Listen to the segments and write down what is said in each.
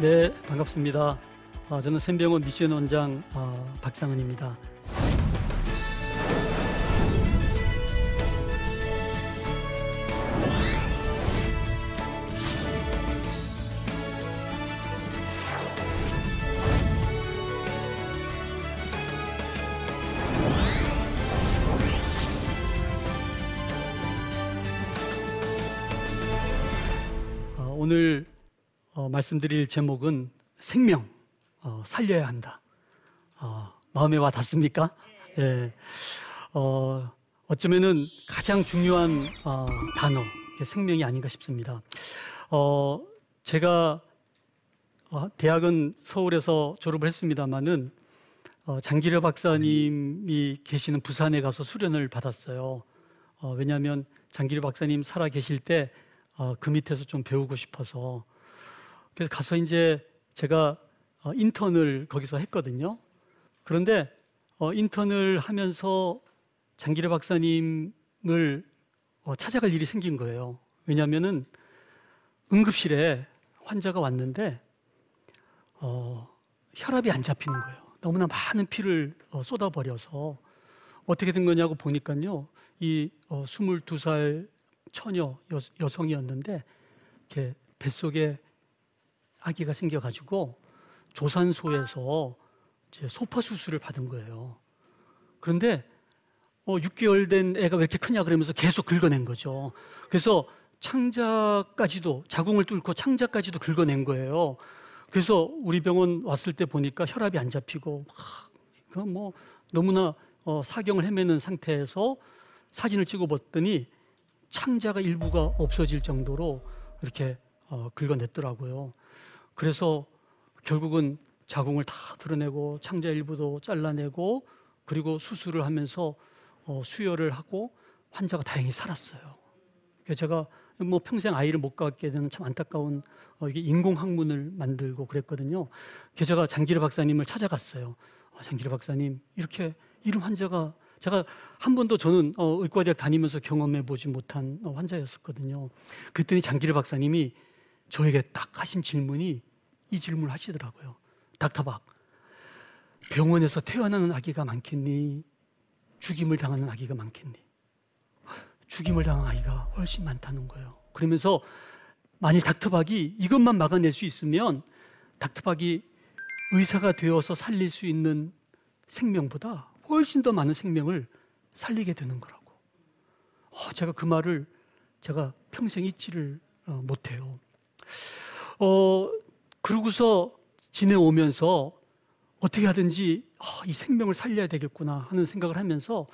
네, 반갑습니다. 어, 저는 샘병원 미션 원장 어, 박상은입니다. 말씀드릴 제목은 생명 어, 살려야 한다. 어, 마음에 와 닿습니까? 예. 어, 어쩌면은 가장 중요한 어, 단어 생명이 아닌가 싶습니다. 어, 제가 어, 대학은 서울에서 졸업을 했습니다만은 어, 장기려 박사님이 계시는 부산에 가서 수련을 받았어요. 어, 왜냐하면 장기려 박사님 살아 계실 때 어, 그 밑에서 좀 배우고 싶어서 그래서 가서 이제 제가 어, 인턴을 거기서 했거든요. 그런데 어, 인턴을 하면서 장기래 박사님을 어, 찾아갈 일이 생긴 거예요. 왜냐하면은 응급실에 환자가 왔는데 어, 혈압이 안 잡히는 거예요. 너무나 많은 피를 어, 쏟아버려서 어떻게 된 거냐고 보니까요. 이 어, 22살 처녀 여, 성이었는데 이렇게 뱃속에 아기가 생겨가지고 조산소에서 이제 소파 수술을 받은 거예요. 그런데 어, 6개월 된 애가 왜 이렇게 크냐 그러면서 계속 긁어낸 거죠. 그래서 창자까지도 자궁을 뚫고 창자까지도 긁어낸 거예요. 그래서 우리 병원 왔을 때 보니까 혈압이 안 잡히고 그뭐 너무나 어, 사경을 헤매는 상태에서 사진을 찍어봤더니 창자가 일부가 없어질 정도로 이렇게 어, 긁어냈더라고요. 그래서 결국은 자궁을 다 드러내고 창자 일부도 잘라내고 그리고 수술을 하면서 어, 수혈을 하고 환자가 다행히 살았어요. 그래서 제가 뭐 평생 아이를 못 갖게 되는 참 안타까운 어, 이게 인공 항문을 만들고 그랬거든요. 제가 장기르 박사님을 찾아갔어요. 아, 장기르 박사님 이렇게 이런 환자가 제가 한 번도 저는 어, 의과대학 다니면서 경험해 보지 못한 어, 환자였었거든요. 그랬더니 장기르 박사님이 저에게 딱 하신 질문이 이 질문을 하시더라고요. 닥터박, 병원에서 태어나는 아기가 많겠니? 죽임을 당하는 아기가 많겠니? 죽임을 당한 아이가 훨씬 많다는 거예요. 그러면서 만일 닥터박이 이것만 막아낼 수 있으면 닥터박이 의사가 되어서 살릴 수 있는 생명보다 훨씬 더 많은 생명을 살리게 되는 거라고. 어, 제가 그 말을 제가 평생 잊지를 어, 못해요. 어, 그러고서 지내오면서 어떻게 하든지 아, 이 생명을 살려야 되겠구나 하는 생각을 하면서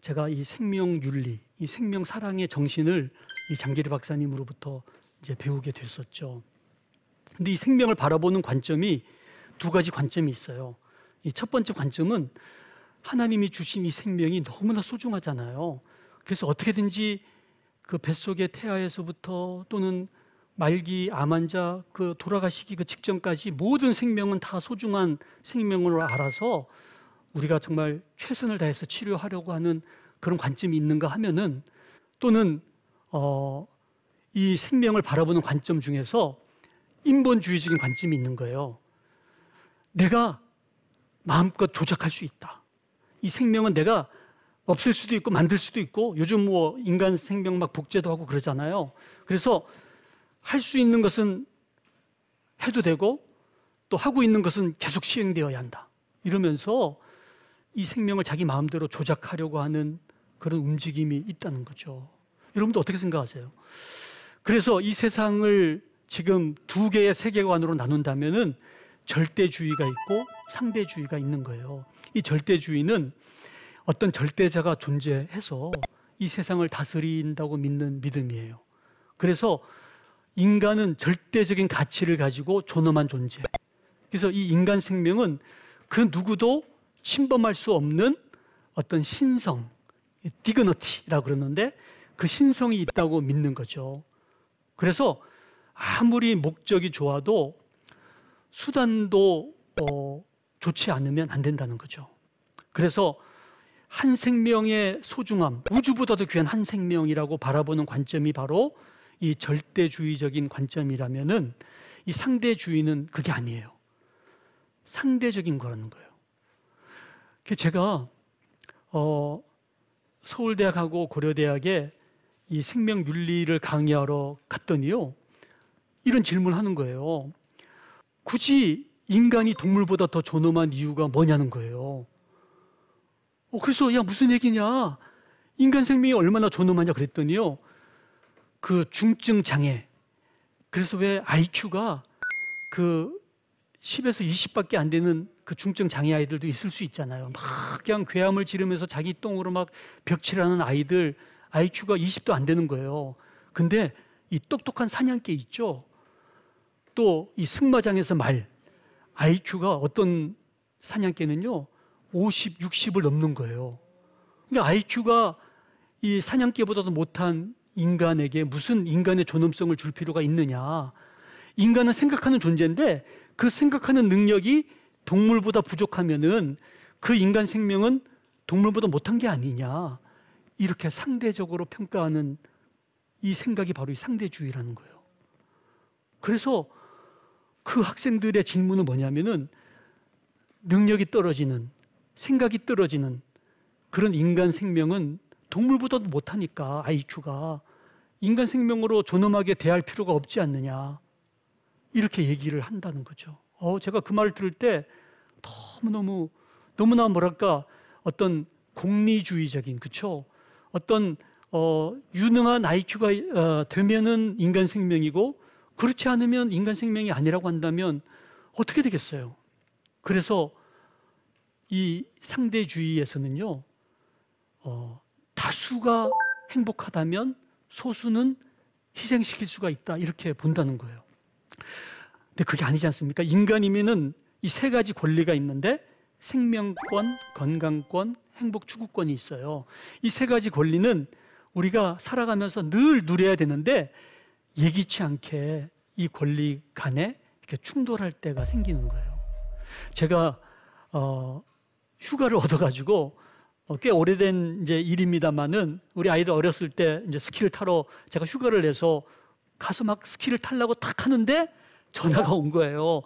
제가 이 생명 윤리, 이 생명 사랑의 정신을 이 장기리 박사님으로부터 이제 배우게 됐었죠. 근데 이 생명을 바라보는 관점이 두 가지 관점이 있어요. 이 첫 번째 관점은 하나님이 주신 이 생명이 너무나 소중하잖아요. 그래서 어떻게든지 그 뱃속의 태아에서부터 또는 말기 암 환자 그 돌아가시기 그 직전까지 모든 생명은 다 소중한 생명으로 알아서 우리가 정말 최선을 다해서 치료하려고 하는 그런 관점이 있는가 하면은 또는 어, 이 생명을 바라보는 관점 중에서 인본주의적인 관점이 있는 거예요. 내가 마음껏 조작할 수 있다. 이 생명은 내가 없앨 수도 있고 만들 수도 있고 요즘 뭐 인간 생명 막 복제도 하고 그러잖아요. 그래서 할 수 있는 것은 해도 되고 또 하고 있는 것은 계속 시행되어야 한다. 이러면서 이 생명을 자기 마음대로 조작하려고 하는 그런 움직임이 있다는 거죠. 여러분도 어떻게 생각하세요? 그래서 이 세상을 지금 두 개의 세계관으로 나눈다면은 절대주의가 있고 상대주의가 있는 거예요. 이 절대주의는 어떤 절대자가 존재해서 이 세상을 다스린다고 믿는 믿음이에요. 그래서 인간은 절대적인 가치를 가지고 존엄한 존재. 그래서 이 인간 생명은 그 누구도 침범할 수 없는 어떤 신성, 디그너티라고 그러는데 그 신성이 있다고 믿는 거죠. 그래서 아무리 목적이 좋아도 수단도 어, 좋지 않으면 안 된다는 거죠. 그래서 한 생명의 소중함, 우주보다도 귀한 한 생명이라고 바라보는 관점이 바로 이 절대주의적인 관점이라면은 이 상대주의는 그게 아니에요. 상대적인 거라는 거예요. 제가 어, 서울대학하고 고려대학에 이 생명윤리를 강의하러 갔더니요. 이런 질문을 하는 거예요. 굳이 인간이 동물보다 더 존엄한 이유가 뭐냐는 거예요. 어, 그래서 야 무슨 얘기냐? 인간 생명이 얼마나 존엄하냐 그랬더니요. 그 중증 장애. 그래서 왜 IQ가 그 10에서 20밖에 안 되는 그 중증 장애 아이들도 있을 수 있잖아요. 막 그냥 괴함을 지르면서 자기 똥으로 막 벽칠하는 아이들 IQ가 20도 안 되는 거예요. 근데 이 똑똑한 사냥개 있죠. 또 이 승마장에서 말 IQ가 어떤 사냥개는요 50, 60을 넘는 거예요. 그러니까 IQ가 이 사냥개보다도 못한 인간에게 무슨 인간의 존엄성을 줄 필요가 있느냐? 인간은 생각하는 존재인데 그 생각하는 능력이 동물보다 부족하면은 그 인간 생명은 동물보다 못한 게 아니냐. 이렇게 상대적으로 평가하는 이 생각이 바로 이 상대주의라는 거예요. 그래서 그 학생들의 질문은 뭐냐면은 능력이 떨어지는 생각이 떨어지는 그런 인간 생명은 동물보다도 못하니까 IQ가 인간 생명으로 존엄하게 대할 필요가 없지 않느냐 이렇게 얘기를 한다는 거죠. 어, 제가 그 말을 들을 때 너무너무 너무나 뭐랄까 어떤 공리주의적인 그쵸 어떤 어, 유능한 IQ가 어, 되면은 인간 생명이고 그렇지 않으면 인간 생명이 아니라고 한다면 어떻게 되겠어요? 그래서 이 상대주의에서는요 어, 다수가 행복하다면 소수는 희생시킬 수가 있다 이렇게 본다는 거예요. 근데 그게 아니지 않습니까? 인간이면은 이 세 가지 권리가 있는데 생명권, 건강권, 행복 추구권이 있어요. 이 세 가지 권리는 우리가 살아가면서 늘 누려야 되는데 예기치 않게 이 권리 간에 이렇게 충돌할 때가 생기는 거예요. 제가 어, 휴가를 얻어가지고 어, 꽤 오래된 이제 일입니다만은 우리 아이들 어렸을 때 이제 스키를 타러 제가 휴가를 내서 가서 막 스키를 타려고 탁 하는데 전화가 온 거예요.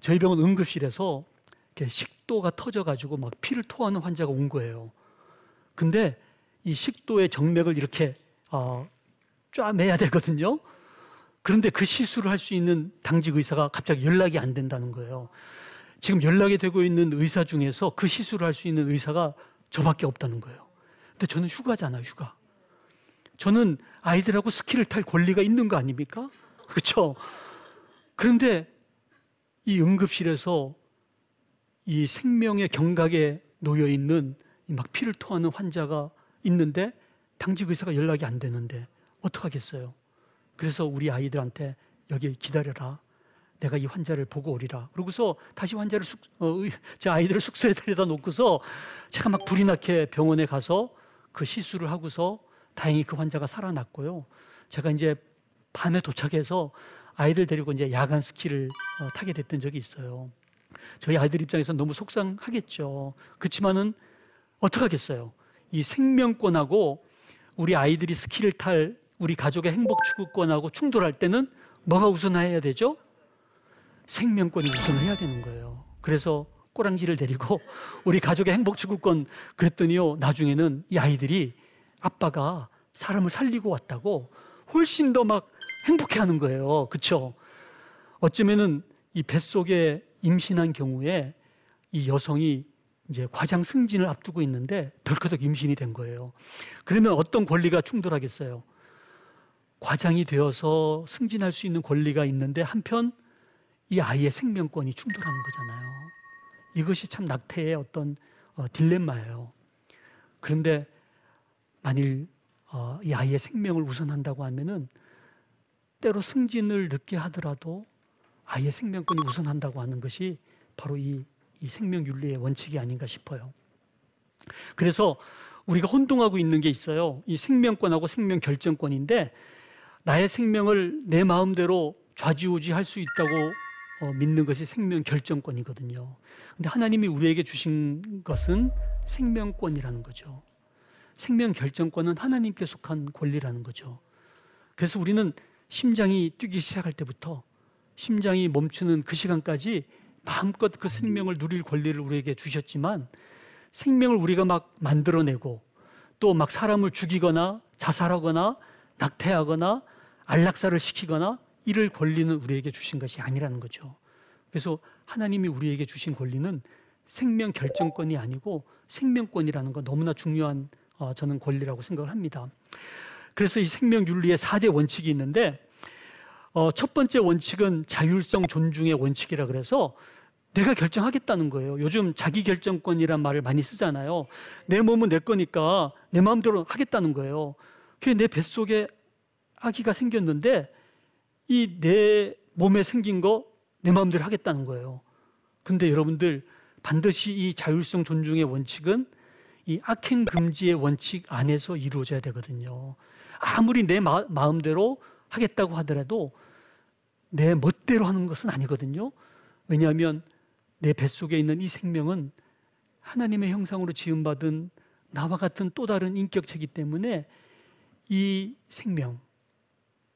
저희 병원 응급실에서 식도가 터져가지고 막 피를 토하는 환자가 온 거예요. 근데 이 식도의 정맥을 이렇게 어, 쫙매야 되거든요. 그런데 그 시술을 할 수 있는 당직 의사가 갑자기 연락이 안 된다는 거예요. 지금 연락이 되고 있는 의사 중에서 그 시술을 할 수 있는 의사가 저밖에 없다는 거예요. 근데 저는 휴가잖아요, 휴가. 저는 아이들하고 스키를 탈 권리가 있는 거 아닙니까? 그렇죠? 그런데 이 응급실에서 이 생명의 경각에 놓여 있는 막 피를 토하는 환자가 있는데 당직 의사가 연락이 안 되는데 어떡하겠어요? 그래서 우리 아이들한테 여기 기다려라. 내가 이 환자를 보고 오리라. 그러고서 다시 환자를 숙, 어, 제 아이들을 숙소에 데려다 놓고서 제가 막 불이 나게 병원에 가서 그 시술을 하고서 다행히 그 환자가 살아났고요. 제가 이제 밤에 도착해서 아이들 데리고 이제 야간 스키를 어, 타게 됐던 적이 있어요. 저희 아이들 입장에서 너무 속상하겠죠. 그렇지만은 어떡하겠어요. 이 생명권하고 우리 아이들이 스키를 탈 우리 가족의 행복 추구권하고 충돌할 때는 뭐가 우선해야 되죠? 생명권이 우선을 해야 되는 거예요. 그래서 꼬랑지를 데리고 우리 가족의 행복 추구권 그랬더니요. 나중에는 이 아이들이 아빠가 사람을 살리고 왔다고 훨씬 더 막 행복해 하는 거예요. 그쵸? 어쩌면은 이 뱃속에 임신한 경우에 이 여성이 이제 과장 승진을 앞두고 있는데 덜커덕 임신이 된 거예요. 그러면 어떤 권리가 충돌하겠어요? 과장이 되어서 승진할 수 있는 권리가 있는데 한편 이 아이의 생명권이 충돌하는 거잖아요. 이것이 참 낙태의 어떤 어, 딜레마예요. 그런데 만일 어, 이 아이의 생명을 우선한다고 하면은 때로 승진을 늦게 하더라도 아이의 생명권이 우선한다고 하는 것이 바로 이, 이 생명윤리의 원칙이 아닌가 싶어요. 그래서 우리가 혼동하고 있는 게 있어요. 이 생명권하고 생명 결정권인데 나의 생명을 내 마음대로 좌지우지할 수 있다고 어, 믿는 것이 생명 결정권이거든요. 근데 하나님이 우리에게 주신 것은 생명권이라는 거죠. 생명 결정권은 하나님께 속한 권리라는 거죠. 그래서 우리는 심장이 뛰기 시작할 때부터 심장이 멈추는 그 시간까지 마음껏 그 생명을 누릴 권리를 우리에게 주셨지만 생명을 우리가 막 만들어내고 또 막 사람을 죽이거나 자살하거나 낙태하거나 안락사를 시키거나 이를 권리는 우리에게 주신 것이 아니라는 거죠. 그래서 하나님이 우리에게 주신 권리는 생명 결정권이 아니고 생명권이라는 거 너무나 중요한 어, 저는 권리라고 생각을 합니다. 그래서 이 생명 윤리의 4대 원칙이 있는데 어, 첫 번째 원칙은 자율성 존중의 원칙이라 그래서 내가 결정하겠다는 거예요. 요즘 자기 결정권이란 말을 많이 쓰잖아요. 내 몸은 내 거니까 내 마음대로 하겠다는 거예요. 그게 내 뱃속에 아기가 생겼는데 이 내 몸에 생긴 거 내 마음대로 하겠다는 거예요. 근데 여러분들 반드시 이 자율성 존중의 원칙은 이 악행 금지의 원칙 안에서 이루어져야 되거든요. 아무리 내 마, 마음대로 하겠다고 하더라도 내 멋대로 하는 것은 아니거든요. 왜냐하면 내 뱃속에 있는 이 생명은 하나님의 형상으로 지음받은 나와 같은 또 다른 인격체이기 때문에 이 생명을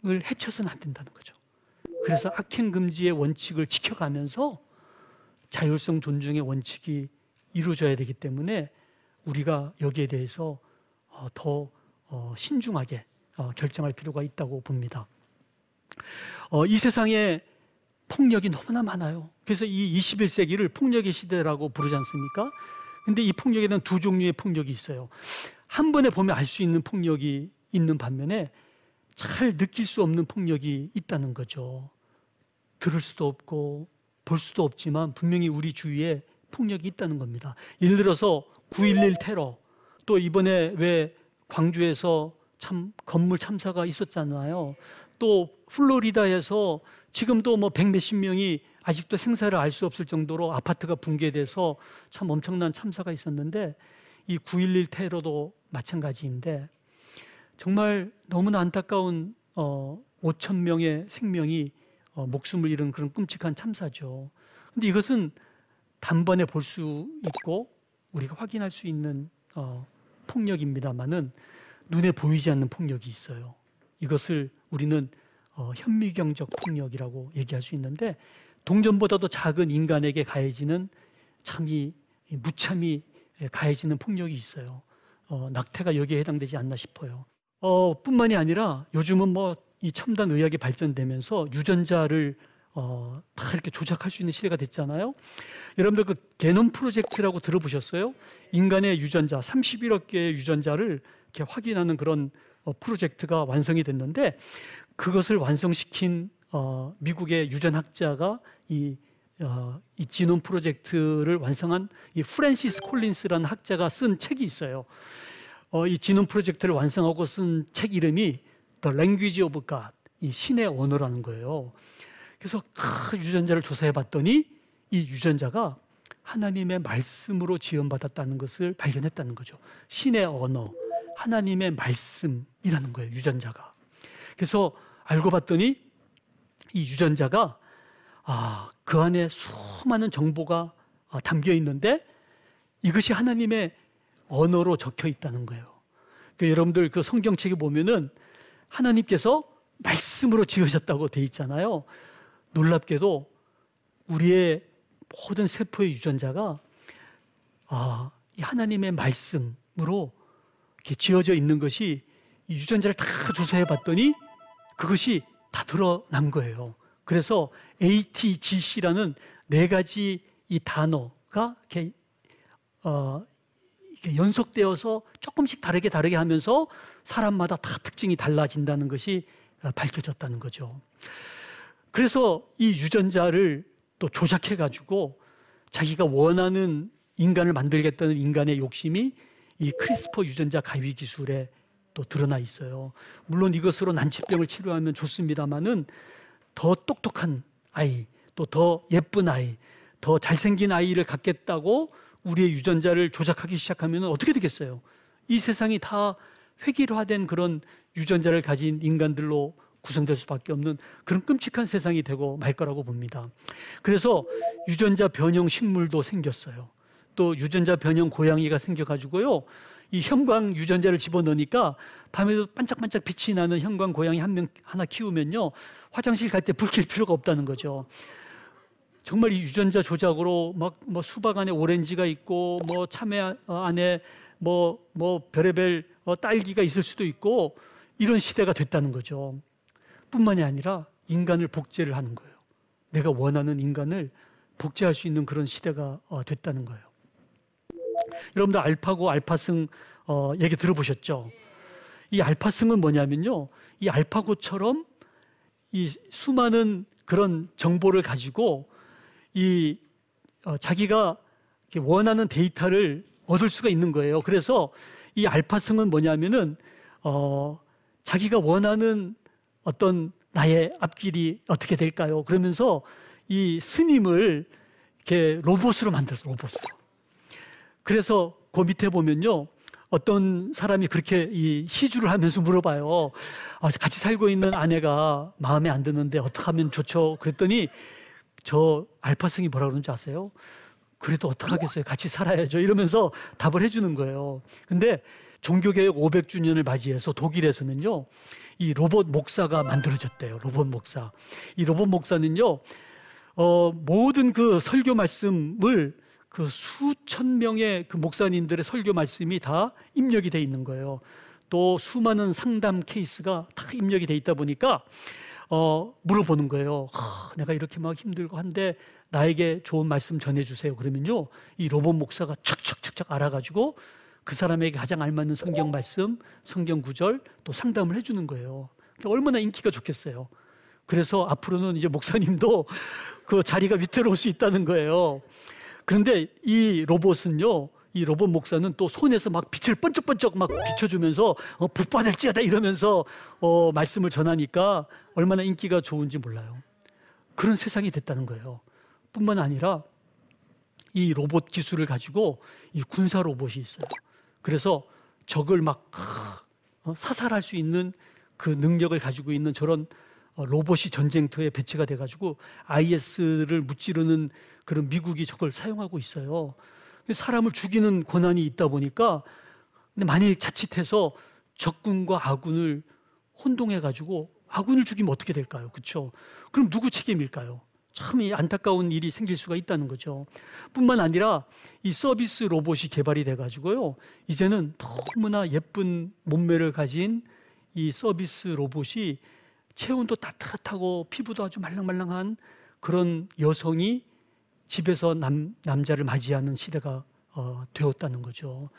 해쳐서는 안 된다는 거죠. 그래서 악행 금지의 원칙을 지켜가면서 자율성 존중의 원칙이 이루어져야 되기 때문에 우리가 여기에 대해서 어, 더 어, 신중하게 어, 결정할 필요가 있다고 봅니다. 이 세상에 폭력이 너무나 많아요. 그래서 이 21세기를 폭력의 시대라고 부르지 않습니까? 근데 이 폭력에는 두 종류의 폭력이 있어요. 한 번에 보면 알 수 있는 폭력이 있는 반면에 잘 느낄 수 없는 폭력이 있다는 거죠. 들을 수도 없고 볼 수도 없지만 분명히 우리 주위에 폭력이 있다는 겁니다. 예를 들어서 9.11 테러, 또 이번에 왜 광주에서 참 건물 참사가 있었잖아요. 또 플로리다에서 지금도 뭐 백 몇십 명이 아직도 생사를 알 수 없을 정도로 아파트가 붕괴돼서 참 엄청난 참사가 있었는데 이 9.11 테러도 마찬가지인데 정말 너무나 안타까운 어, 5천 명의 생명이 어, 목숨을 잃은 그런 끔찍한 참사죠. 근데 이것은 단번에 볼 수 있고 우리가 확인할 수 있는 어, 폭력입니다만은 눈에 보이지 않는 폭력이 있어요. 이것을 우리는 어, 현미경적 폭력이라고 얘기할 수 있는데 동전보다도 작은 인간에게 가해지는 참이 무참히 가해지는 폭력이 있어요. 어, 낙태가 여기에 해당되지 않나 싶어요. 어, 뿐만이 아니라 요즘은 뭐 이 첨단 의학이 발전되면서 유전자를 어, 다 이렇게 조작할 수 있는 시대가 됐잖아요. 여러분들 그 게놈 프로젝트라고 들어보셨어요? 인간의 유전자, 31억 개의 유전자를 이렇게 확인하는 그런 어, 프로젝트가 완성이 됐는데 그것을 완성시킨 어, 미국의 유전학자가 이, 어, 이 지놈 프로젝트를 완성한 이 프랜시스 콜린스라는 학자가 쓴 책이 있어요. 어, 이 지능 프로젝트를 완성하고 쓴 책 이름이 The Language of God, 이 신의 언어라는 거예요. 그래서 그 유전자를 조사해 봤더니 이 유전자가 하나님의 말씀으로 지원받았다는 것을 발견했다는 거죠. 신의 언어, 하나님의 말씀이라는 거예요, 유전자가. 그래서 알고 봤더니 이 유전자가 아, 그 안에 수많은 정보가 아, 담겨 있는데 이것이 하나님의 언어로 적혀 있다는 거예요. 그 여러분들 그 성경책에 보면은 하나님께서 말씀으로 지으셨다고 돼 있잖아요. 놀랍게도 우리의 모든 세포의 유전자가 아, 이 하나님의 말씀으로 이렇게 지어져 있는 것이 이 유전자를 다 조사해 봤더니 그것이 다 드러난 거예요. 그래서 ATGC라는 네 가지 이 단어가 이렇게 어, 연속되어서 조금씩 다르게 다르게 하면서 사람마다 다 특징이 달라진다는 것이 어, 밝혀졌다는 거죠. 그래서 이 유전자를 또 조작해 가지고 자기가 원하는 인간을 만들겠다는 인간의 욕심이 이 CRISPR 유전자 가위 기술에 또 드러나 있어요. 물론 이것으로 난치병을 치료하면 좋습니다만은 더 똑똑한 아이, 또 더 예쁜 아이, 더 잘생긴 아이를 갖겠다고 우리의 유전자를 조작하기 시작하면 어떻게 되겠어요? 이 세상이 다 획일화된 그런 유전자를 가진 인간들로 구성될 수밖에 없는 그런 끔찍한 세상이 되고 말 거라고 봅니다. 그래서 유전자 변형 식물도 생겼어요. 또 유전자 변형 고양이가 생겨가지고요. 이 형광 유전자를 집어넣으니까 밤에도 반짝반짝 빛이 나는 형광 고양이 한 명 하나 키우면요 화장실 갈 때 불 켤 필요가 없다는 거죠. 정말 이 유전자 조작으로 막 뭐 수박 안에 오렌지가 있고 뭐 참외 안에 뭐뭐 뭐 별의별 어, 딸기가 있을 수도 있고 이런 시대가 됐다는 거죠. 뿐만이 아니라 인간을 복제를 하는 거예요. 내가 원하는 인간을 복제할 수 있는 그런 시대가 어, 됐다는 거예요. 여러분들 알파고 알파승 어, 얘기 들어보셨죠? 이 알파승은 뭐냐면요. 이 알파고처럼 이 수많은 그런 정보를 가지고 이 어, 자기가 원하는 데이터를 얻을 수가 있는 거예요. 그래서 이 알파승은 뭐냐면은 어, 자기가 원하는 어떤 나의 앞길이 어떻게 될까요? 그러면서 이 스님을 이렇게 로봇으로 만들었어, 로봇으로. 그래서 그 밑에 보면요. 어떤 사람이 그렇게 이 시주를 하면서 물어봐요. 아, 같이 살고 있는 아내가 마음에 안 드는데 어떻게 하면 좋죠? 그랬더니 저 알파승이 뭐라 그러는지 아세요? 그래도 어떡하겠어요? 같이 살아야죠. 이러면서 답을 해주는 거예요. 근데 종교개혁 500주년을 맞이해서 독일에서는요, 이 로봇 목사가 만들어졌대요. 로봇 목사. 이 로봇 목사는요, 어, 모든 그 설교 말씀을 그 수천 명의 그 목사님들의 설교 말씀이 다 입력이 돼 있는 거예요. 또 수많은 상담 케이스가 다 입력이 돼 있다 보니까 어, 물어보는 거예요. 하, 내가 이렇게 막 힘들고 한데 나에게 좋은 말씀 전해주세요. 그러면요, 이 로봇 목사가 척척척척 알아가지고 그 사람에게 가장 알맞는 성경 말씀, 성경 구절 또 상담을 해주는 거예요. 그러니까 얼마나 인기가 좋겠어요. 그래서 앞으로는 이제 목사님도 그 자리가 위태로울 수 있다는 거예요. 그런데 이 로봇은요, 이 로봇 목사는 또 손에서 막 빛을 번쩍번쩍 막 비춰주면서 어, 복 받을지어다 이러면서 어, 말씀을 전하니까 얼마나 인기가 좋은지 몰라요. 그런 세상이 됐다는 거예요. 뿐만 아니라 이 로봇 기술을 가지고 이 군사 로봇이 있어요. 그래서 적을 막 어, 사살할 수 있는 그 능력을 가지고 있는 저런 어, 로봇이 전쟁터에 배치가 돼가지고 IS를 무찌르는 그런 미국이 저걸 사용하고 있어요. 사람을 죽이는 권한이 있다 보니까 근데 만일 자칫해서 적군과 아군을 혼동해 가지고 아군을 죽이면 어떻게 될까요? 그렇죠? 그럼 누구 책임일까요? 참 안타까운 일이 생길 수가 있다는 거죠. 뿐만 아니라 이 서비스 로봇이 개발이 돼 가지고요. 이제는 너무나 예쁜 몸매를 가진 이 서비스 로봇이 체온도 따뜻하고 피부도 아주 말랑말랑한 그런 여성이 집에서 남, 남자를 맞이하는 시대가 어, 되었다는 거죠.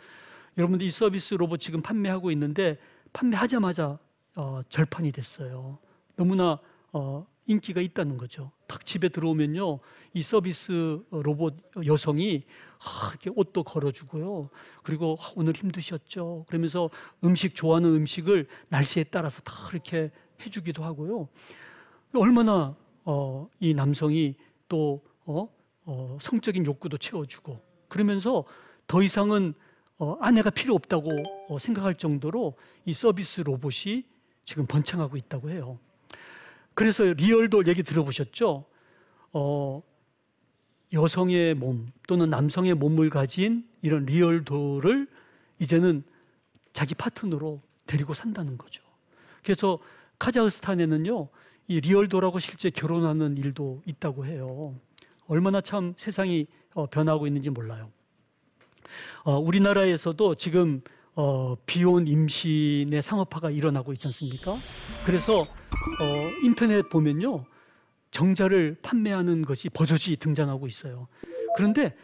여러분들 이 서비스 로봇 지금 판매하고 있는데 판매하자마자 어, 절판이 됐어요. 너무나 어, 인기가 있다는 거죠. 딱 집에 들어오면요, 이 서비스 로봇 여성이 아, 이렇게 옷도 걸어주고요. 그리고 아, 오늘 힘드셨죠. 그러면서 음식 좋아하는 음식을 날씨에 따라서 다 이렇게 해주기도 하고요. 얼마나 어, 이 남성이 또 어, 어, 성적인 욕구도 채워주고 그러면서 더 이상은 어, 아내가 필요 없다고 어, 생각할 정도로 이 서비스 로봇이 지금 번창하고 있다고 해요. 그래서 리얼돌 얘기 들어보셨죠? 어, 여성의 몸 또는 남성의 몸을 가진 이런 리얼돌을 이제는 자기 파트너로 데리고 산다는 거죠. 그래서 카자흐스탄에는요, 이 리얼돌하고 실제 결혼하는 일도 있다고 해요. 얼마나 참 세상이 어, 변하고 있는지 몰라요. 어, 우리나라에서도 지금 어, 비혼 임신의 상업화가 일어나고 있지 않습니까? 그래서 어, 인터넷 보면요. 정자를 판매하는 것이 버젓이 등장하고 있어요. 그런데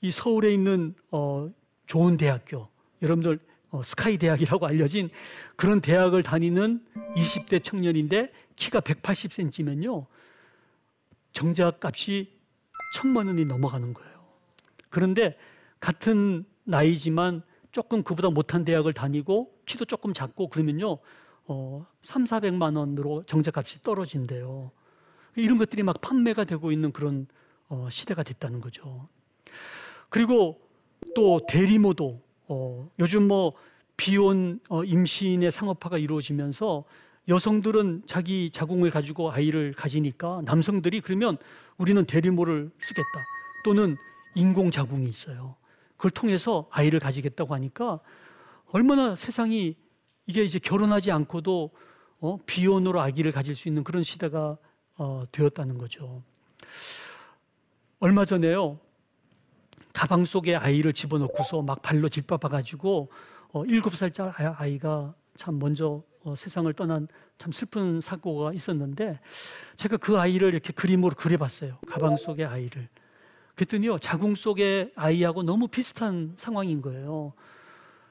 이 서울에 있는 어, 좋은 대학교, 여러분들 어, 스카이 대학이라고 알려진 그런 대학을 다니는 20대 청년인데 키가 180cm면요. 정자 값이 천만 원이 넘어가는 거예요. 그런데 같은 나이지만 조금 그보다 못한 대학을 다니고 키도 조금 작고 그러면요. 어, 3, 400만 원으로 정자값이 떨어진대요. 이런 것들이 막 판매가 되고 있는 그런 어, 시대가 됐다는 거죠. 그리고 또 대리모도 어, 요즘 뭐 비혼 어, 임신의 상업화가 이루어지면서 여성들은 자기 자궁을 가지고 아이를 가지니까 남성들이 그러면 우리는 대리모를 쓰겠다 또는 인공 자궁이 있어요. 그걸 통해서 아이를 가지겠다고 하니까 얼마나 세상이 이게 이제 결혼하지 않고도 어, 비혼으로 아기를 가질 수 있는 그런 시대가 어, 되었다는 거죠. 얼마 전에요. 가방 속에 아이를 집어넣고서 막 발로 짓밟아 가지고 어, 7살짜리 아이가 참 먼저 어, 세상을 떠난 참 슬픈 사고가 있었는데 제가 그 아이를 이렇게 그림으로 그려봤어요. 가방 속의 아이를. 그랬더니요, 자궁 속의 아이하고 너무 비슷한 상황인 거예요.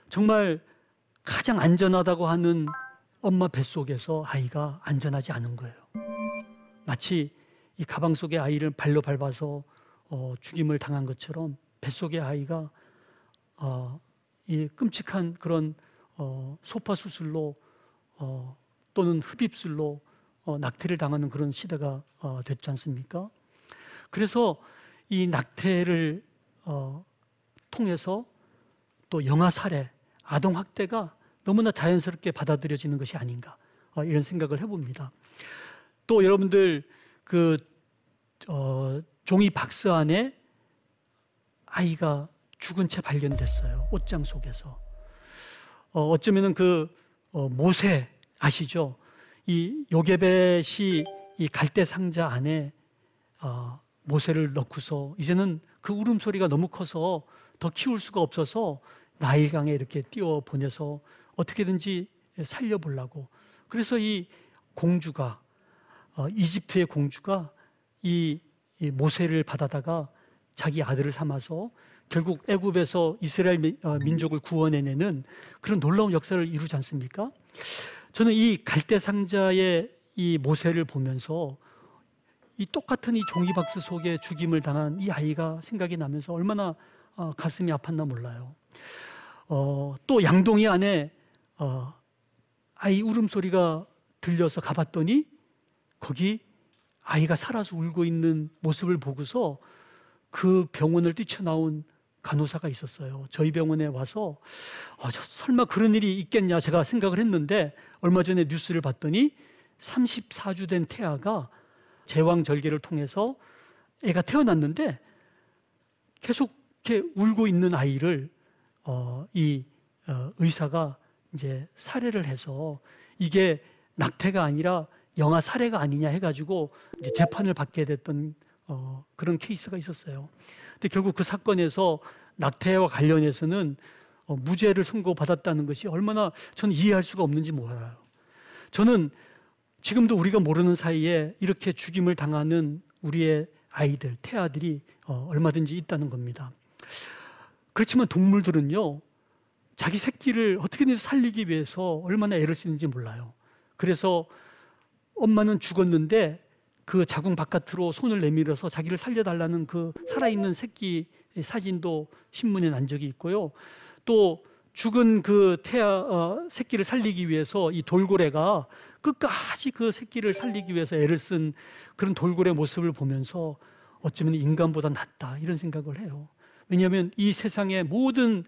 정말 가장 안전하다고 하는 엄마 뱃속에서 아이가 안전하지 않은 거예요. 마치 이 가방 속의 아이를 발로 밟아서 어, 죽임을 당한 것처럼 뱃속의 아이가 어, 이 끔찍한 그런 어, 소파 수술로 어, 또는 흡입술로 어, 낙태를 당하는 그런 시대가 어, 됐지 않습니까? 그래서 이 낙태를 어, 통해서 또 영아 살해, 아동 학대가 너무나 자연스럽게 받아들여지는 것이 아닌가 어, 이런 생각을 해봅니다. 또 여러분들 그 어, 종이 박스 안에 아이가 죽은 채 발견됐어요. 옷장 속에서. 어, 어쩌면은 그 어, 모세 아시죠? 이 요게벳이 이 갈대 상자 안에 어, 모세를 넣고서 이제는 그 울음소리가 너무 커서 더 키울 수가 없어서 나일강에 이렇게 띄워 보내서 어떻게든지 살려보려고. 그래서 이 공주가 어, 이집트의 공주가 이, 이 모세를 받아다가 자기 아들을 삼아서 결국 애굽에서 이스라엘 어, 민족을 구원해내는 그런 놀라운 역사를 이루지 않습니까? 저는 이 갈대 상자의 이 모세를 보면서 이 똑같은 이 종이박스 속에 죽임을 당한 이 아이가 생각이 나면서 얼마나 어, 가슴이 아팠나 몰라요. 어, 또 양동이 안에 어, 아이 울음소리가 들려서 가봤더니 거기 아이가 살아서 울고 있는 모습을 보고서 그 병원을 뛰쳐나온 간호사가 있었어요. 저희 병원에 와서 어, 설마 그런 일이 있겠냐 제가 생각을 했는데 얼마 전에 뉴스를 봤더니 34주 된 태아가 제왕절개를 통해서 애가 태어났는데 계속 이렇게 울고 있는 아이를 어, 이 어, 의사가 이제 살해를 해서 이게 낙태가 아니라 영아 살해가 아니냐 해가지고 재판을 받게 됐던 어, 그런 케이스가 있었어요. 근데 결국 그 사건에서 낙태와 관련해서는 어, 무죄를 선고받았다는 것이 얼마나 저는 이해할 수가 없는지 몰라요. 저는 지금도 우리가 모르는 사이에 이렇게 죽임을 당하는 우리의 아이들, 태아들이 어, 얼마든지 있다는 겁니다. 그렇지만 동물들은요, 자기 새끼를 어떻게든 살리기 위해서 얼마나 애를 쓰는지 몰라요. 그래서 엄마는 죽었는데 그 자궁 바깥으로 손을 내밀어서 자기를 살려달라는 그 살아있는 새끼 사진도 신문에 난 적이 있고요. 또 죽은 그 태아 어, 새끼를 살리기 위해서 이 돌고래가 끝까지 그 새끼를 살리기 위해서 애를 쓴 그런 돌고래 모습을 보면서 어쩌면 인간보다 낫다 이런 생각을 해요. 왜냐하면 이 세상의 모든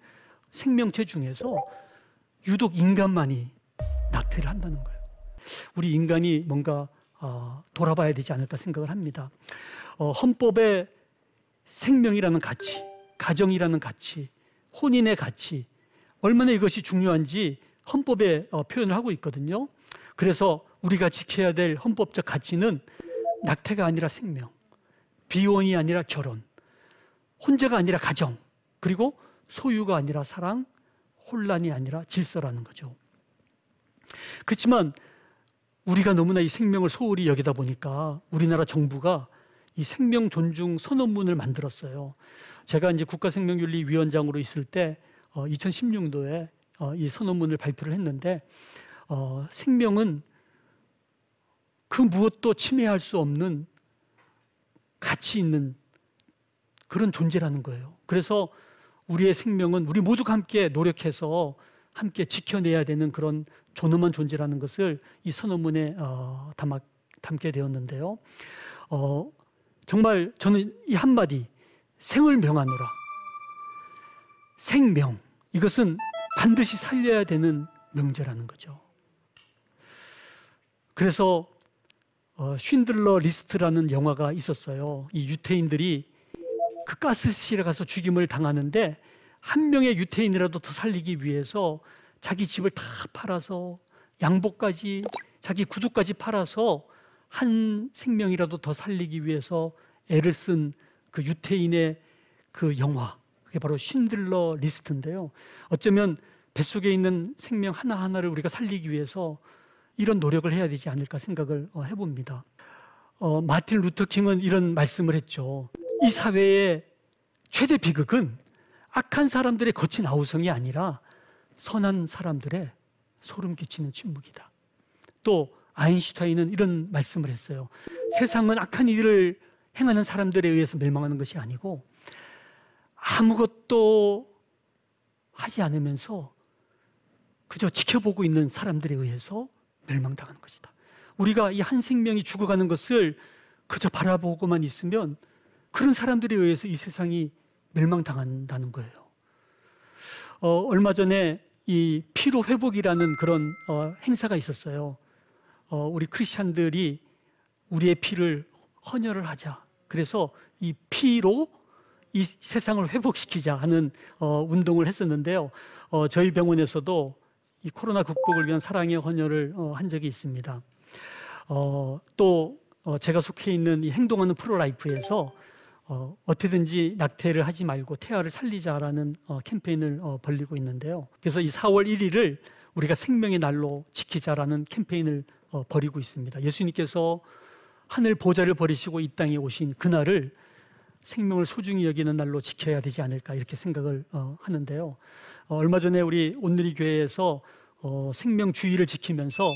생명체 중에서 유독 인간만이 낙태를 한다는 거예요. 우리 인간이 뭔가 어, 돌아봐야 되지 않을까 생각을 합니다. 어, 헌법에 생명이라는 가치, 가정이라는 가치, 혼인의 가치, 얼마나 이것이 중요한지 헌법에 어, 표현을 하고 있거든요. 그래서 우리가 지켜야 될 헌법적 가치는 낙태가 아니라 생명, 비혼이 아니라 결혼, 혼자가 아니라 가정, 그리고 소유가 아니라 사랑, 혼란이 아니라 질서라는 거죠. 그렇지만 우리가 너무나 이 생명을 소홀히 여기다 보니까 우리나라 정부가 이 생명 존중 선언문을 만들었어요. 제가 이제 국가생명윤리위원장으로 있을 때 2016년도에 어, 어, 이 선언문을 발표를 했는데 어, 생명은 그 무엇도 침해할 수 없는 가치 있는 그런 존재라는 거예요. 그래서 우리의 생명은 우리 모두가 함께 노력해서 함께 지켜내야 되는 그런 존엄한 존재라는 것을 이 선언문에 어, 담아, 담게 되었는데요. 어, 정말 저는 이 한마디 생을 명하노라 생명 이것은 반드시 살려야 되는 명제라는 거죠. 그래서 어, 쉰들러 리스트라는 영화가 있었어요. 이 유태인들이 그 가스실에 가서 죽임을 당하는데 한 명의 유태인이라도 더 살리기 위해서 자기 집을 다 팔아서 양복까지 자기 구두까지 팔아서 한 생명이라도 더 살리기 위해서 애를 쓴 그 유태인의 그 영화 그게 바로 쉰들러 리스트인데요. 어쩌면 뱃속에 있는 생명 하나하나를 우리가 살리기 위해서 이런 노력을 해야 되지 않을까 생각을 어, 해봅니다. 어, 마틴 루터 킹은 이런 말씀을 했죠. 이 사회의 최대 비극은 악한 사람들의 거친 아우성이 아니라 선한 사람들의 소름 끼치는 침묵이다. 또 아인슈타인은 이런 말씀을 했어요. 세상은 악한 일을 행하는 사람들에 의해서 멸망하는 것이 아니고 아무것도 하지 않으면서 그저 지켜보고 있는 사람들에 의해서 멸망당하는 것이다. 우리가 이 한 생명이 죽어가는 것을 그저 바라보고만 있으면 그런 사람들에 의해서 이 세상이 멸망당한다는 거예요. 어, 얼마 전에 이 피로 회복이라는 그런 어, 행사가 있었어요. 어, 우리 크리스천들이 우리의 피를 헌혈을 하자. 그래서 이 피로 이 세상을 회복시키자 하는 어, 운동을 했었는데요. 어, 저희 병원에서도 이 코로나 극복을 위한 사랑의 헌혈을 어, 한 적이 있습니다. 어, 또 어, 제가 속해 있는 이 행동하는 프로라이프에서 어, 어떻게든지 낙태를 하지 말고 태아를 살리자라는 어, 캠페인을 어, 벌리고 있는데요. 그래서 이 4월 1일을 우리가 생명의 날로 지키자라는 캠페인을 어, 벌이고 있습니다. 예수님께서 하늘 보좌를 버리시고 이 땅에 오신 그날을 생명을 소중히 여기는 날로 지켜야 되지 않을까 이렇게 생각을 어, 하는데요. 어, 얼마 전에 우리 온누리 교회에서 어, 생명 주의를 지키면서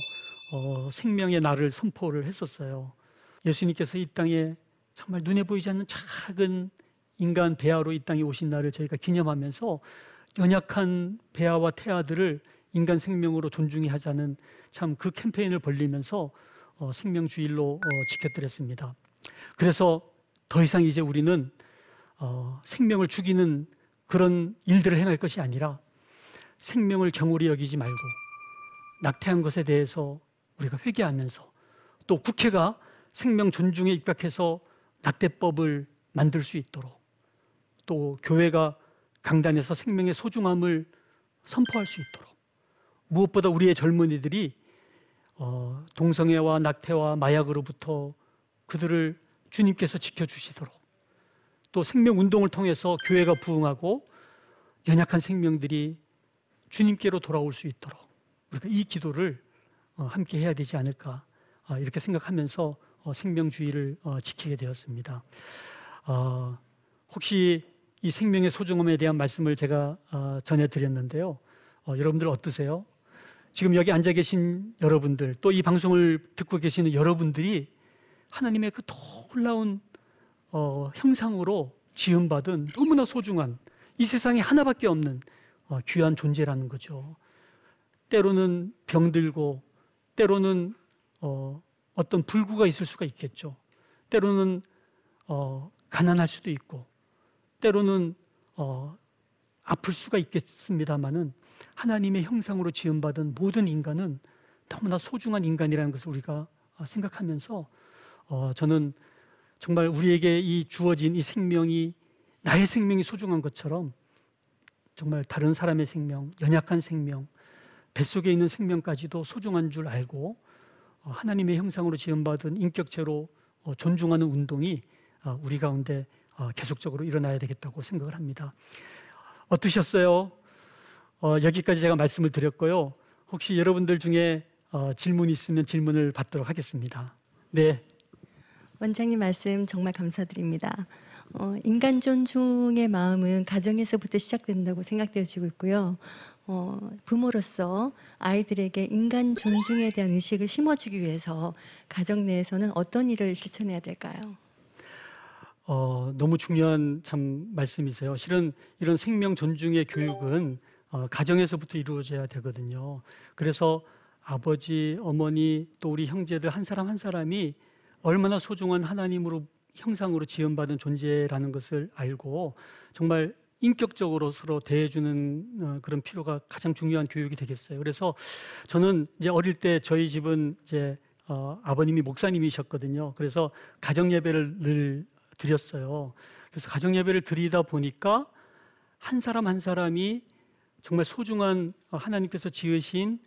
어, 생명의 날을 선포를 했었어요. 예수님께서 이 땅에 정말 눈에 보이지 않는 작은 인간 배아로 이 땅에 오신 날을 저희가 기념하면서 연약한 배아와 태아들을 인간 생명으로 존중히 하자는 참 그 캠페인을 벌리면서 어, 생명주일로 어, 지켜드렸습니다. 그래서 더 이상 이제 우리는 어, 생명을 죽이는 그런 일들을 행할 것이 아니라 생명을 경홀히 여기지 말고 낙태한 것에 대해서 우리가 회개하면서 또 국회가 생명 존중에 입각해서 낙태법을 만들 수 있도록 또 교회가 강단에서 생명의 소중함을 선포할 수 있도록 무엇보다 우리의 젊은이들이 어, 동성애와 낙태와 마약으로부터 그들을 주님께서 지켜주시도록 또 생명 운동을 통해서 교회가 부흥하고 연약한 생명들이 주님께로 돌아올 수 있도록 우리가 이 기도를 어, 함께 해야 되지 않을까 어, 이렇게 생각하면서 어, 생명주의를 어, 지키게 되었습니다. 어, 혹시 이 생명의 소중함에 대한 말씀을 제가 어, 전해드렸는데요. 어, 여러분들 어떠세요? 지금 여기 앉아 계신 여러분들 또 이 방송을 듣고 계시는 여러분들이 하나님의 그 놀라운 어, 형상으로 지음받은 너무나 소중한 이 세상에 하나밖에 없는 어, 귀한 존재라는 거죠. 때로는 병들고 때로는 어, 어떤 불구가 있을 수가 있겠죠. 때로는 어, 가난할 수도 있고 때로는 어, 아플 수가 있겠습니다만은 하나님의 형상으로 지음받은 모든 인간은 너무나 소중한 인간이라는 것을 우리가 어, 생각하면서 어, 저는 정말 우리에게 이 주어진 이 생명이 나의 생명이 소중한 것처럼 정말 다른 사람의 생명, 연약한 생명, 뱃속에 있는 생명까지도 소중한 줄 알고 어, 하나님의 형상으로 지음받은 인격체로 어, 존중하는 운동이 어, 우리 가운데 계속적으로 일어나야 되겠다고 생각을 합니다. 어떠셨어요? 여기까지 제가 말씀을 드렸고요. 혹시 여러분들 중에 질문이 있으면 질문을 받도록 하겠습니다. 네. 원장님 말씀 정말 감사드립니다. 어, 인간 존중의 마음은 가정에서부터 시작된다고 생각되어지고 있고요. 어, 부모로서 아이들에게 인간 존중에 대한 의식을 심어주기 위해서 가정 내에서는 어떤 일을 실천해야 될까요? 어, 너무 중요한 참 말씀이세요. 실은 이런 생명 존중의 교육은 어, 가정에서부터 이루어져야 되거든요. 그래서 아버지, 어머니, 또 우리 형제들 한 사람 한 사람이 얼마나 소중한 하나님으로 형상으로 지음받은 존재라는 것을 알고 정말 인격적으로 서로 대해주는 어, 그런 필요가 가장 중요한 교육이 되겠어요. 그래서 저는 이제 어릴 때 저희 집은 이제 어, 아버님이 목사님이셨거든요. 그래서 가정 예배를 늘 드렸어요. 그래서 가정 예배를 드리다 보니까 한 사람 한 사람이 정말 소중한 어, 하나님께서 지으신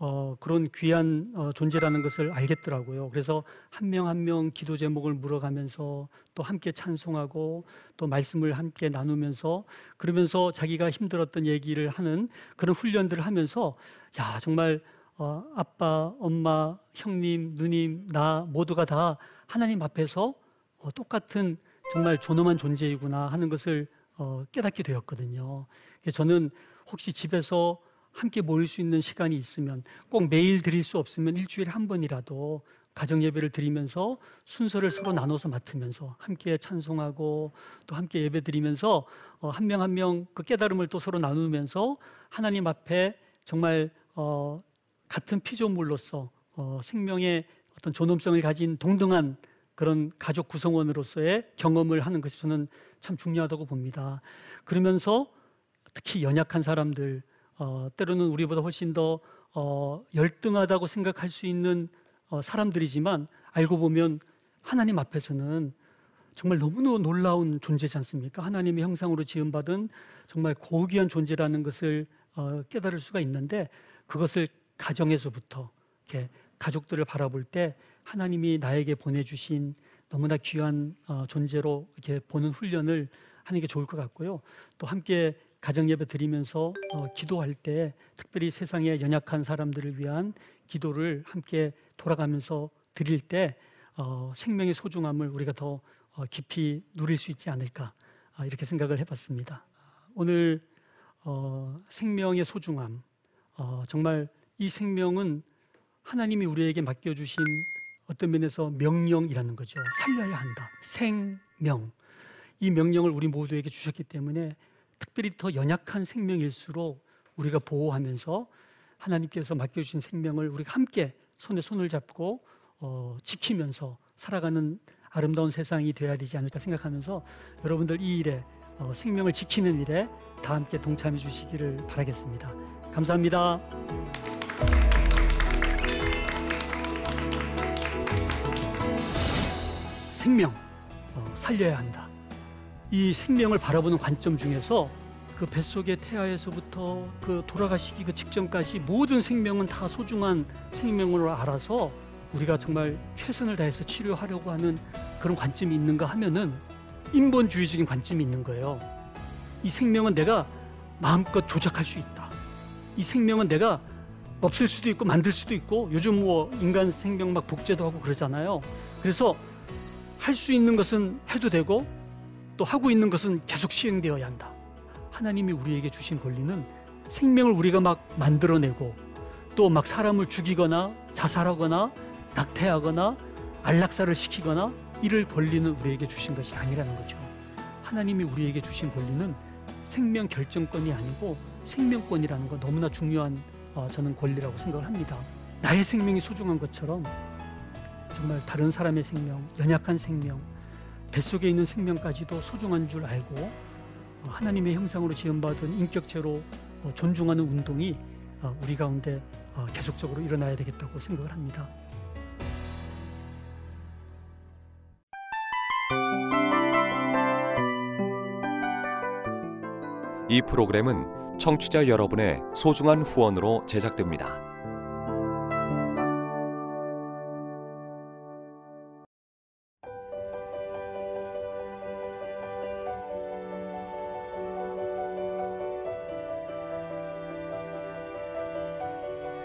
어, 그런 귀한 어, 존재라는 것을 알겠더라고요. 그래서 한 명 한 명 기도 제목을 물어가면서 또 함께 찬송하고 또 말씀을 함께 나누면서 그러면서 자기가 힘들었던 얘기를 하는 그런 훈련들을 하면서 야 정말 어, 아빠, 엄마, 형님, 누님, 나 모두가 다 하나님 앞에서 어, 똑같은 정말 존엄한 존재이구나 하는 것을 어, 깨닫게 되었거든요. 저는 혹시 집에서 함께 모일 수 있는 시간이 있으면 꼭 매일 드릴 수 없으면 일주일에 한 번이라도 가정 예배를 드리면서 순서를 서로 나눠서 맡으면서 함께 찬송하고 또 함께 예배 드리면서 어, 한명 한 명 그 깨달음을 또 서로 나누면서 하나님 앞에 정말 어, 같은 피조물로서 어, 생명의 어떤 존엄성을 가진 동등한 그런 가족 구성원으로서의 경험을 하는 것이 저는 참 중요하다고 봅니다. 그러면서 특히 연약한 사람들, 어, 때로는 우리보다 훨씬 더 어, 열등하다고 생각할 수 있는 어, 사람들이지만 알고 보면 하나님 앞에서는 정말 너무너무 놀라운 존재지 않습니까? 하나님의 형상으로 지음받은 정말 고귀한 존재라는 것을 어, 깨달을 수가 있는데 그것을 가정에서부터 이렇게 가족들을 바라볼 때 하나님이 나에게 보내주신 너무나 귀한 어, 존재로 이렇게 보는 훈련을 하는 게 좋을 것 같고요. 또 함께 가정 예배 드리면서 어, 기도할 때 특별히 세상의 연약한 사람들을 위한 기도를 함께 돌아가면서 드릴 때 어, 생명의 소중함을 우리가 더 어, 깊이 누릴 수 있지 않을까 아, 이렇게 생각을 해봤습니다. 오늘 어, 생명의 소중함 어, 정말 이 생명은 하나님이 우리에게 맡겨주신 어떤 면에서 명령이라는 거죠. 살려야 한다. 생명. 이 명령을 우리 모두에게 주셨기 때문에 특별히 더 연약한 생명일수록 우리가 보호하면서 하나님께서 맡겨주신 생명을 우리가 함께 손에 손을 잡고 어, 지키면서 살아가는 아름다운 세상이 되어야 되지 않을까 생각하면서 여러분들 이 일에 어, 생명을 지키는 일에 다 함께 동참해 주시기를 바라겠습니다. 감사합니다. 생명 어, 살려야 한다. 이 생명을 바라보는 관점 중에서 그 뱃속의 태아에서부터 그 돌아가시기 그 직전까지 모든 생명은 다 소중한 생명으로 알아서 우리가 정말 최선을 다해서 치료하려고 하는 그런 관점이 있는가 하면은 인본주의적인 관점이 있는 거예요. 이 생명은 내가 마음껏 조작할 수 있다. 이 생명은 내가 없앨 수도 있고 만들 수도 있고 요즘 뭐 인간 생명 막 복제도 하고 그러잖아요. 그래서 할 수 있는 것은 해도 되고 또 하고 있는 것은 계속 시행되어야 한다. 하나님이 우리에게 주신 권리는 생명을 우리가 막 만들어내고 또 막 사람을 죽이거나 자살하거나 낙태하거나 안락사를 시키거나 이를 권리는 우리에게 주신 것이 아니라는 거죠. 하나님이 우리에게 주신 권리는 생명 결정권이 아니고 생명권이라는 거 너무나 중요한 어, 저는 권리라고 생각을 합니다. 나의 생명이 소중한 것처럼 정말 다른 사람의 생명, 연약한 생명, 뱃속에 있는 생명까지도 소중한 줄 알고 어, 하나님의 형상으로 지음받은 인격체로 어, 존중하는 운동이 어, 우리 가운데 계속적으로 일어나야 되겠다고 생각을 합니다. 이 프로그램은 청취자 여러분의 소중한 후원으로 제작됩니다.